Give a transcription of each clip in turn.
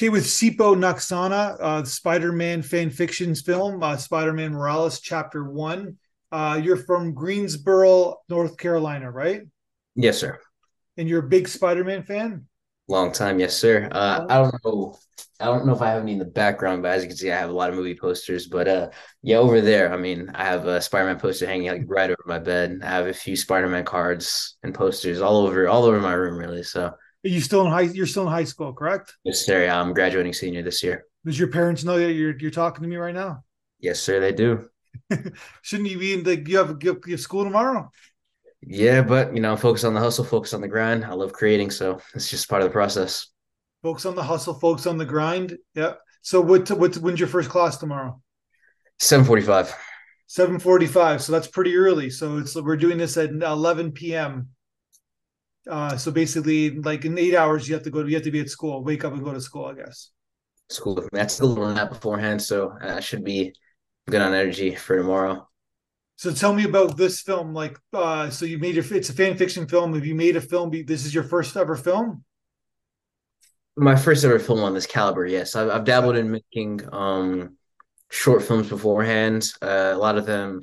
Okay, with Sipho Nxasana, uh, Spider-Man fan fictions film, uh, Spider-Man Morales Chapter One. Uh, you're from Greensboro, North Carolina, right? Yes, sir. And you're a big Spider-Man fan. Long time, yes, sir. Uh, I don't know. I don't know if I have any in the background, but as you can see, I have a lot of movie posters. But uh, yeah, over there, I mean, I have a Spider-Man poster hanging like right over my bed. I have a few Spider-Man cards and posters all over, all over my room, really. So, you still in high? You're still in high school, correct? yes, sir. I'm graduating senior this year. Does your parents know that you're you're talking to me right now? Yes, sir. They do. Shouldn't you be in the? You have you have school tomorrow. Yeah, but you know, focus on the hustle, focus on the grind. I love creating, so it's just part of the process. Folks on the hustle, folks on the grind. Yeah. So what? What? When's your first class tomorrow? Seven forty-five. Seven forty-five. So that's pretty early. So it's we're doing this at eleven p.m. Uh, so basically, like in eight hours, you have to go. You have to be at school. Wake up and go to school. I guess. School. That's the doing that beforehand, so I should be good on energy for tomorrow. So tell me about this film. Like, uh, so you made your. It's a fan fiction film. Have you made a film? This is your first ever film. My first ever film on this caliber, yes. I've, I've dabbled in making um short films beforehand. Uh, a lot of them,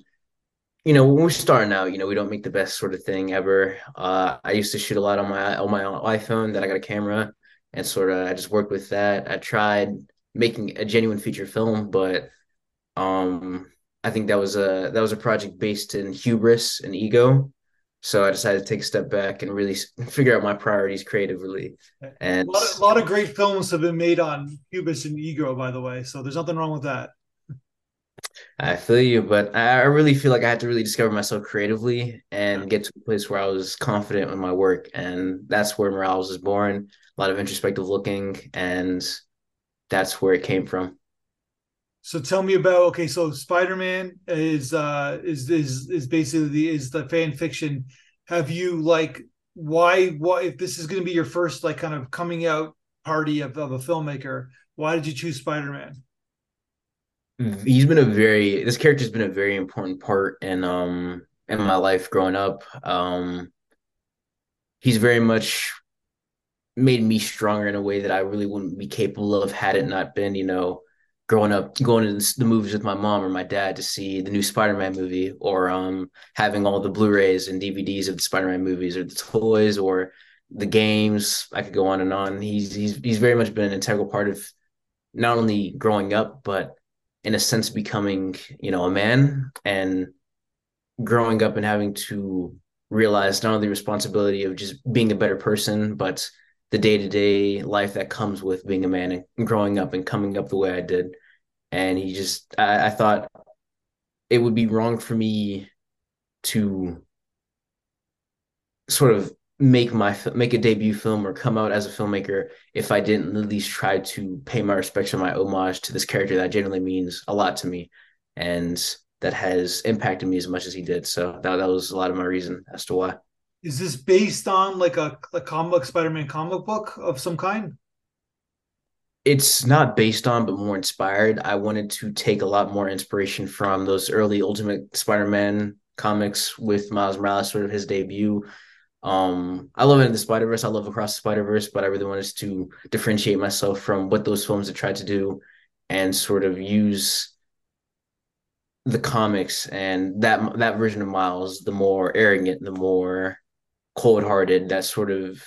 you know, when we're starting out, you know, we don't make the best sort of thing ever. Uh, I used to shoot a lot on my on my iPhone. That I got a camera, and sort of I just worked with that. I tried making a genuine feature film, but um, I think that was a that was a project based in hubris and ego. So I decided to take a step back and really figure out my priorities creatively. And a lot, of, a lot of great films have been made on hubris and ego, by the way. So there's nothing wrong with that. I feel you, but I really feel like I had to really discover myself creatively and get to a place where I was confident in my work. And that's where Morales was born. A lot of introspective looking, and that's where it came from. So tell me about okay. So Spider Man is uh is is is basically the, is the fan fiction. Have you like why why if this is going to be your first like kind of coming out party of, of a filmmaker? Why did you choose Spider Man? He's been a very this character's been a very important part in um in my life growing up. Um, he's very much made me stronger in a way that I really wouldn't be capable of had it not been you know growing up going to the movies with my mom or my dad to see the new Spider-Man movie or um having all the Blu-rays and DVDs of the Spider-Man movies or the toys or the games. I could go on and on. He's he's he's very much been an integral part of not only growing up but in a sense becoming you know a man and growing up and having to realize not only the responsibility of just being a better person but the day to day life that comes with being a man and growing up and coming up the way I did. And he just, I, I thought it would be wrong for me to sort of make my make a debut film or come out as a filmmaker if I didn't at least try to pay my respects or my homage to this character that genuinely means a lot to me and that has impacted me as much as he did. So that that was a lot of my reason as to why. Is this based on like a, a comic Spider-Man comic book of some kind? It's not based on, but more inspired. I wanted to take a lot more inspiration from those early Ultimate Spider-Man comics with Miles Morales, sort of his debut. Um, I love it in the Spider Verse. I love Across the Spider Verse, but I really wanted to differentiate myself from what those films had tried to do, and sort of use the comics and that that version of Miles, the more arrogant, the more cold hearted, that sort of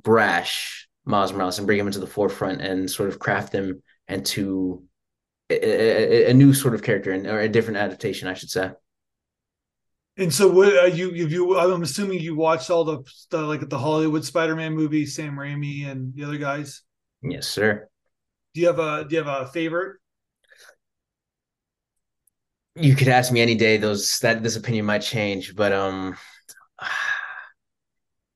brash Miles Morales and bring him into the forefront and sort of craft him into a, a, a new sort of character and or a different adaptation, I should say. And so, what uh, you you I'm assuming you watched all the, the like the Hollywood Spider-Man movie, Sam Raimi and the other guys. Yes, sir. Do you have a Do you have a favorite? You could ask me any day. Those that this opinion might change, but um,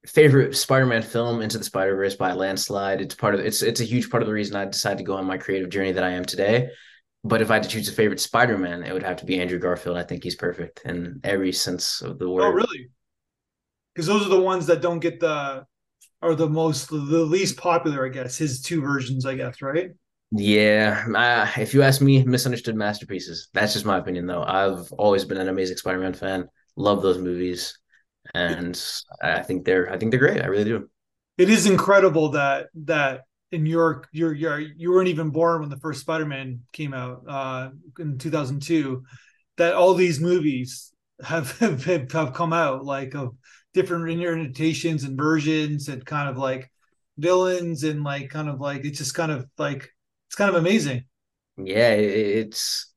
favorite Spider-Man film, Into the Spider-Verse by landslide. It's part of it's it's a huge part of the reason I decided to go on my creative journey that I am today. But if I had to choose a favorite Spider-Man, it would have to be Andrew Garfield. I think he's perfect in every sense of the word. Oh, really? Because those are the ones that don't get the are the most the least popular, I guess. His two versions, I guess, right? Yeah, uh, if you ask me, misunderstood masterpieces. That's just my opinion, though. I've always been an amazing Spider-Man fan. Love those movies and I think they're I think they're great. I really do. It is incredible that that in York, you're, you're you weren't even born when the first Spider-Man came out uh, in 2002. That all these movies have have, have come out like of different interpretations and versions and kind of like villains and like kind of like it's just kind of like it's kind of amazing. Yeah, it's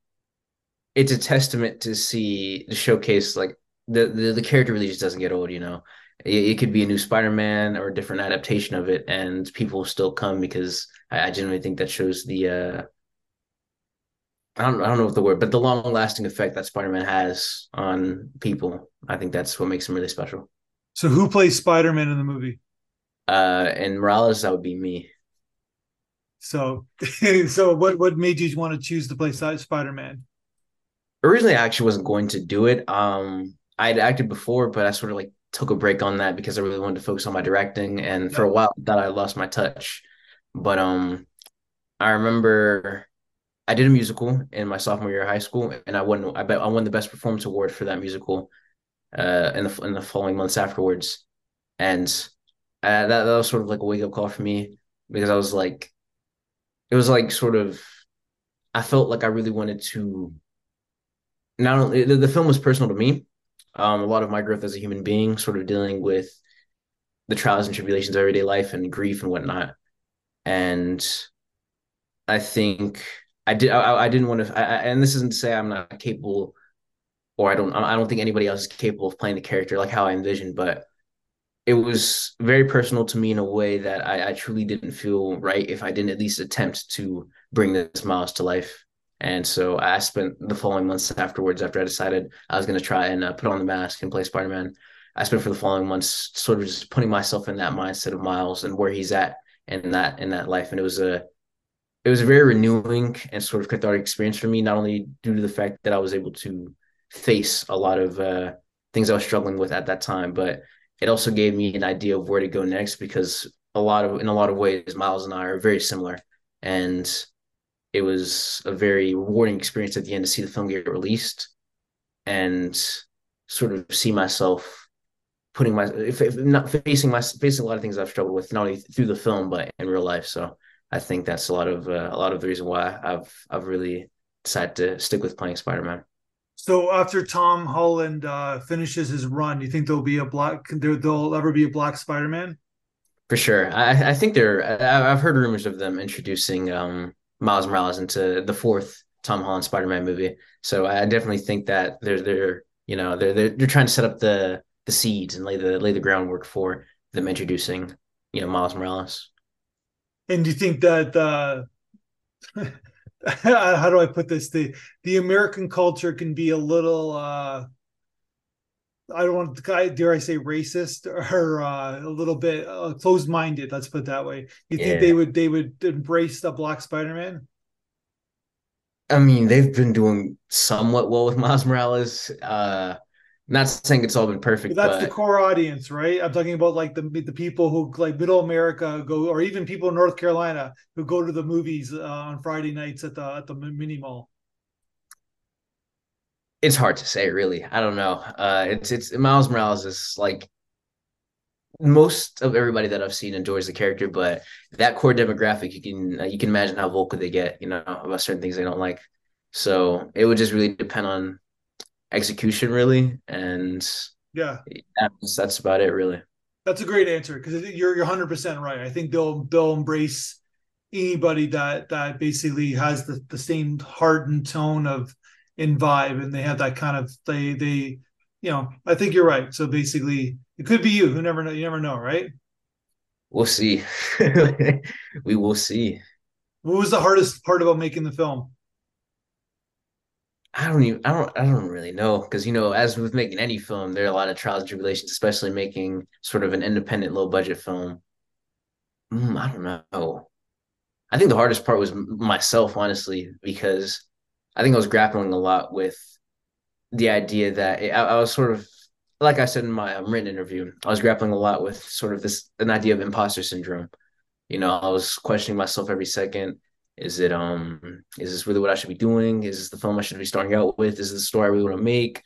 it's a testament to see the showcase like the, the the character really just doesn't get old, you know. It, it could be a new Spider-Man or a different adaptation of it, and people still come because I, I genuinely think that shows the uh I don't I don't know what the word, but the long lasting effect that Spider-Man has on people. I think that's what makes him really special. So who plays Spider-Man in the movie? Uh and Morales, that would be me. So so what what made you want to choose to play Spider-Man? Originally I actually wasn't going to do it. Um I had acted before, but I sort of like took a break on that because I really wanted to focus on my directing. And for a while, that I lost my touch. But um, I remember I did a musical in my sophomore year of high school, and I won. I bet I won the best performance award for that musical. Uh, in the in the following months afterwards, and uh, that that was sort of like a wake up call for me because I was like, it was like sort of, I felt like I really wanted to. Not only the, the film was personal to me, um, a lot of my growth as a human being, sort of dealing with the trials and tribulations of everyday life and grief and whatnot. And I think I did. I, I didn't want to. I, and this isn't to say I'm not capable, or I don't. I don't think anybody else is capable of playing the character like how I envisioned. But it was very personal to me in a way that I, I truly didn't feel right if I didn't at least attempt to bring this Miles to life. And so I spent the following months afterwards, after I decided I was going to try and uh, put on the mask and play Spider Man. I spent for the following months sort of just putting myself in that mindset of Miles and where he's at in that in that life. And it was a it was a very renewing and sort of cathartic experience for me, not only due to the fact that I was able to face a lot of uh, things I was struggling with at that time, but it also gave me an idea of where to go next because a lot of in a lot of ways Miles and I are very similar. And it was a very rewarding experience at the end to see the film get released and sort of see myself putting my if, if not facing my facing a lot of things I've struggled with not only through the film but in real life. So I think that's a lot of uh, a lot of the reason why I've I've really decided to stick with playing Spider Man. So after Tom Holland uh, finishes his run, do you think there'll be a black there, there'll ever be a black Spider Man? For sure, I, I think there. I've heard rumors of them introducing um, Miles Morales into the fourth Tom Holland Spider-Man movie. So I definitely think that they're they're you know they're they're, they're trying to set up the the seeds and lay the lay the groundwork for them introducing you know Miles Morales. And do you think that uh how do I put this the the American culture can be a little uh I don't want to dare I say racist or uh, a little bit uh, closed minded. Let's put it that way. You yeah. think they would they would embrace the Black Spider Man? I mean, they've been doing somewhat well with Miles Morales. Uh, not saying it's all been perfect. But that's but... the core audience, right? I'm talking about like the the people who like Middle America go, or even people in North Carolina who go to the movies uh, on Friday nights at the at the mini mall it's hard to say, really. I don't know. Uh, it's it's Miles Morales is like most of everybody that I've seen enjoys the character, but that core demographic, you can uh, you can imagine how vocal they get, you know, about certain things they don't like. So it would just really depend on execution, really, and yeah, that's, that's about it, really. That's a great answer because you're you're hundred percent right. I think they'll they'll embrace anybody that that basically has the the same heart and tone of in vibe and they have that kind of they they you know i think you're right. So basically it could be you. Who never know you never know right? We'll see. We will see. What was the hardest part about making the film? I don't even I don't I don't really know. Because you know as with making any film there are a lot of trials and tribulations especially making sort of an independent low budget film. Mm, I don't know. I think the hardest part was myself honestly because I think I was grappling a lot with the idea that I, I, was sort of, like I said in my um, written interview, I was grappling a lot with sort of this an idea of imposter syndrome. You know, I was questioning myself every second. Is it um is this really what I should be doing? Is this the film I should be starting out with? Is this the story I really want to make?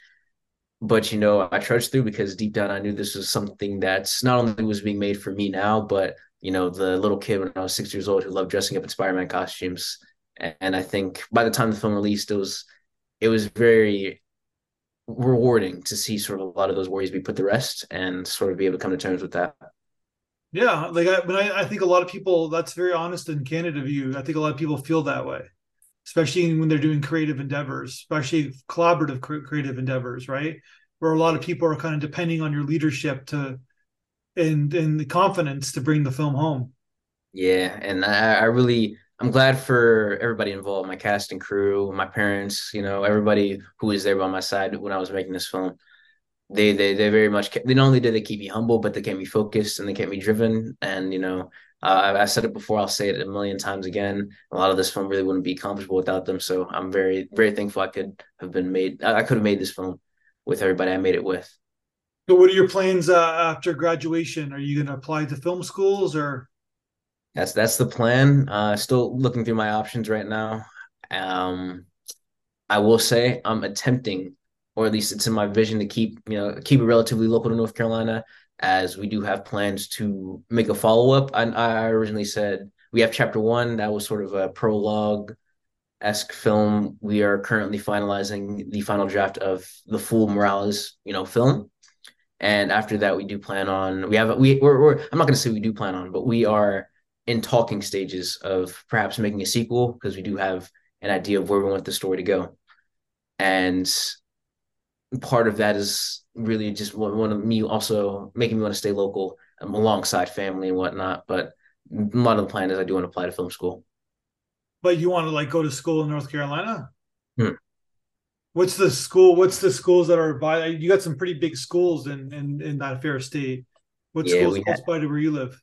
But you know, I trudged through because deep down I knew this was something that's not only was being made for me now, but you know, the little kid when I was six years old who loved dressing up in Spider-Man costumes. And I think by the time the film released, it was it was very rewarding to see sort of a lot of those worries be put to rest and sort of be able to come to terms with that. Yeah, like I, but I, I think a lot of people that's very honest and candid of you. I think a lot of people feel that way, especially when they're doing creative endeavors, especially collaborative creative endeavors, right? Where a lot of people are kind of depending on your leadership to and and the confidence to bring the film home. Yeah, and I, I really I'm glad for everybody involved, my cast and crew, my parents, you know, everybody who was there by my side when I was making this film. They they they very much they not only did they keep me humble, but they kept me focused and they kept me driven. And you know, uh, I, said it before, I'll say it a million times again. A lot of this film really wouldn't be accomplishable without them. So I'm very very thankful I could have been made. I could have made this film with everybody I made it with. So, what are your plans uh, after graduation? Are you going to apply to film schools or? That's that's the plan. Uh, still looking through my options right now. Um, I will say I'm attempting, or at least it's in my vision to keep you know keep it relatively local to North Carolina, as we do have plans to make a follow up. I, I originally said we have chapter one that was sort of a prologue esque film. We are currently finalizing the final draft of the full Morales, you know, film and after that, we do plan on we have we we're, we're I'm not going to say we do plan on, but we are in talking stages of perhaps making a sequel because we do have an idea of where we want the story to go, and part of that is really just one of me also making me want to stay local um, alongside family and whatnot. But a lot of the plan is I do want to apply to film school. But you want to like go to school in North Carolina? Hmm. What's the school? What's the schools that are by? You got some pretty big schools in in, in that fair state. What yeah, schools close by to where you live?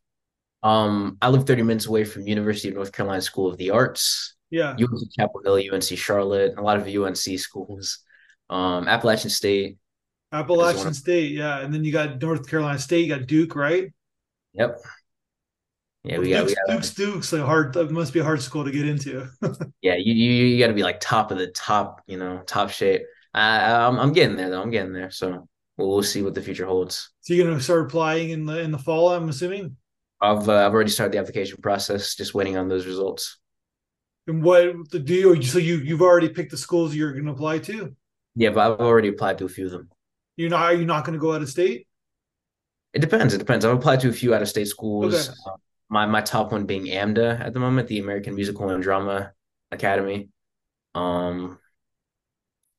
Um, I live 30 minutes away from University of North Carolina School of the Arts. Yeah. UNC Chapel Hill, UNC Charlotte, a lot of UNC schools. Um, Appalachian State. Appalachian State, yeah. And then you got North Carolina State, you got Duke, right? Yep. Yeah, we got, Duke's, we got Duke's Duke's a hard. It must be a hard school to get into. yeah, you you, you got to be like top of the top, you know, top shape. I, I'm I'm getting there though. I'm getting there. So we'll, we'll see what the future holds. So you're gonna start applying in the in the fall. I'm assuming. I've uh, I've already started the application process. Just waiting on those results. And what the do you so you you've already picked the schools you're going to apply to? Yeah, but I've already applied to a few of them. You're not. Are you not going to go out of state? It depends. It depends. I've applied to a few out of state schools. Okay. Um, my my top one being AMDA at the moment, the American Musical and Drama Academy. Um,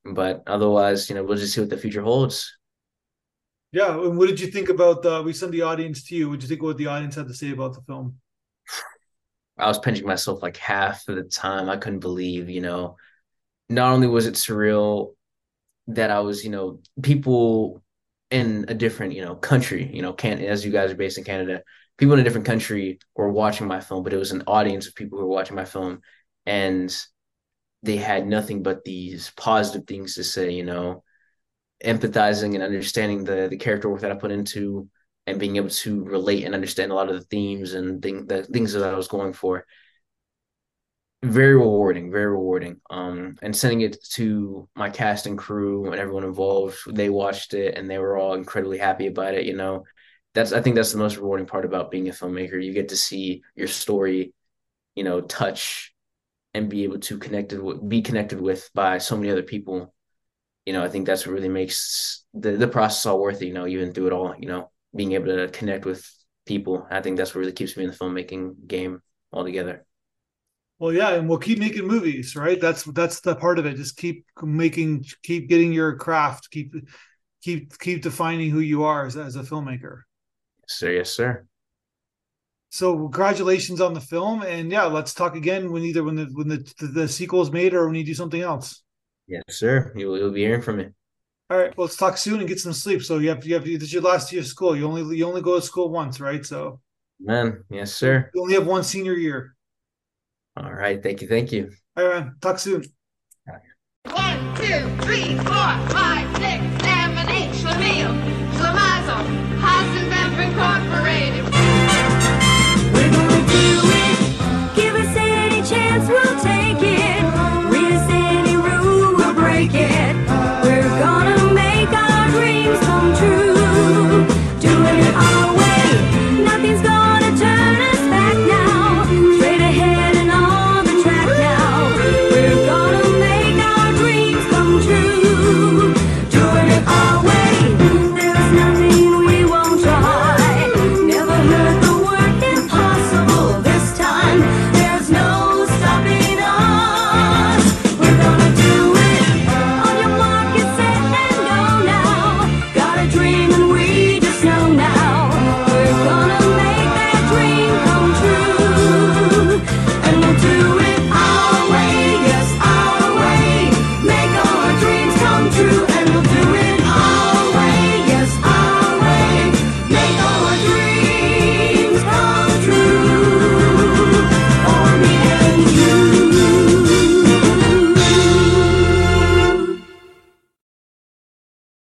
but otherwise, you know, we'll just see what the future holds. Yeah, and what did you think about the? We sent the audience to you. What did you think what the audience had to say about the film? I was pinching myself like half of the time. I couldn't believe, you know, not only was it surreal that I was, you know, people in a different, you know, country, you know, can as you guys are based in Canada, people in a different country were watching my film, but it was an audience of people who were watching my film, and they had nothing but these positive things to say. You know, empathizing and understanding the the character work that I put into, and being able to relate and understand a lot of the themes and thing, the things that I was going for. Very rewarding, very rewarding. Um, and sending it to my cast and crew and everyone involved, they watched it and they were all incredibly happy about it. You know, that's I think that's the most rewarding part about being a filmmaker. You get to see your story, you know, touch and be able to connected with, be connected with by so many other people. You know, I think that's what really makes the the process all worth it. You know, even through it all, you know, being able to connect with people. I think that's what really keeps me in the filmmaking game altogether. Well, yeah, and we'll keep making movies, right? That's that's the part of it. Just keep making, keep getting your craft, keep keep keep defining who you are as, as a filmmaker. Sir, yes, sir. So congratulations on the film, and yeah, let's talk again when either when the when the the, the sequel is made or when you do something else. Yes, sir. You will, you'll be hearing from me. All right. Well, let's talk soon and get some sleep. So you have you have this is your last year of school. You only you only go to school once, right? So. Man, yes, sir. You only have one senior year. All right. Thank you. Thank you. All right, man. Talk soon. One, two, three, four, five, six, seven, eight. Schlemiel, Schlemazel, Hasenpfeffer Incorporated. We're gonna do it. Give us any chance, we'll take.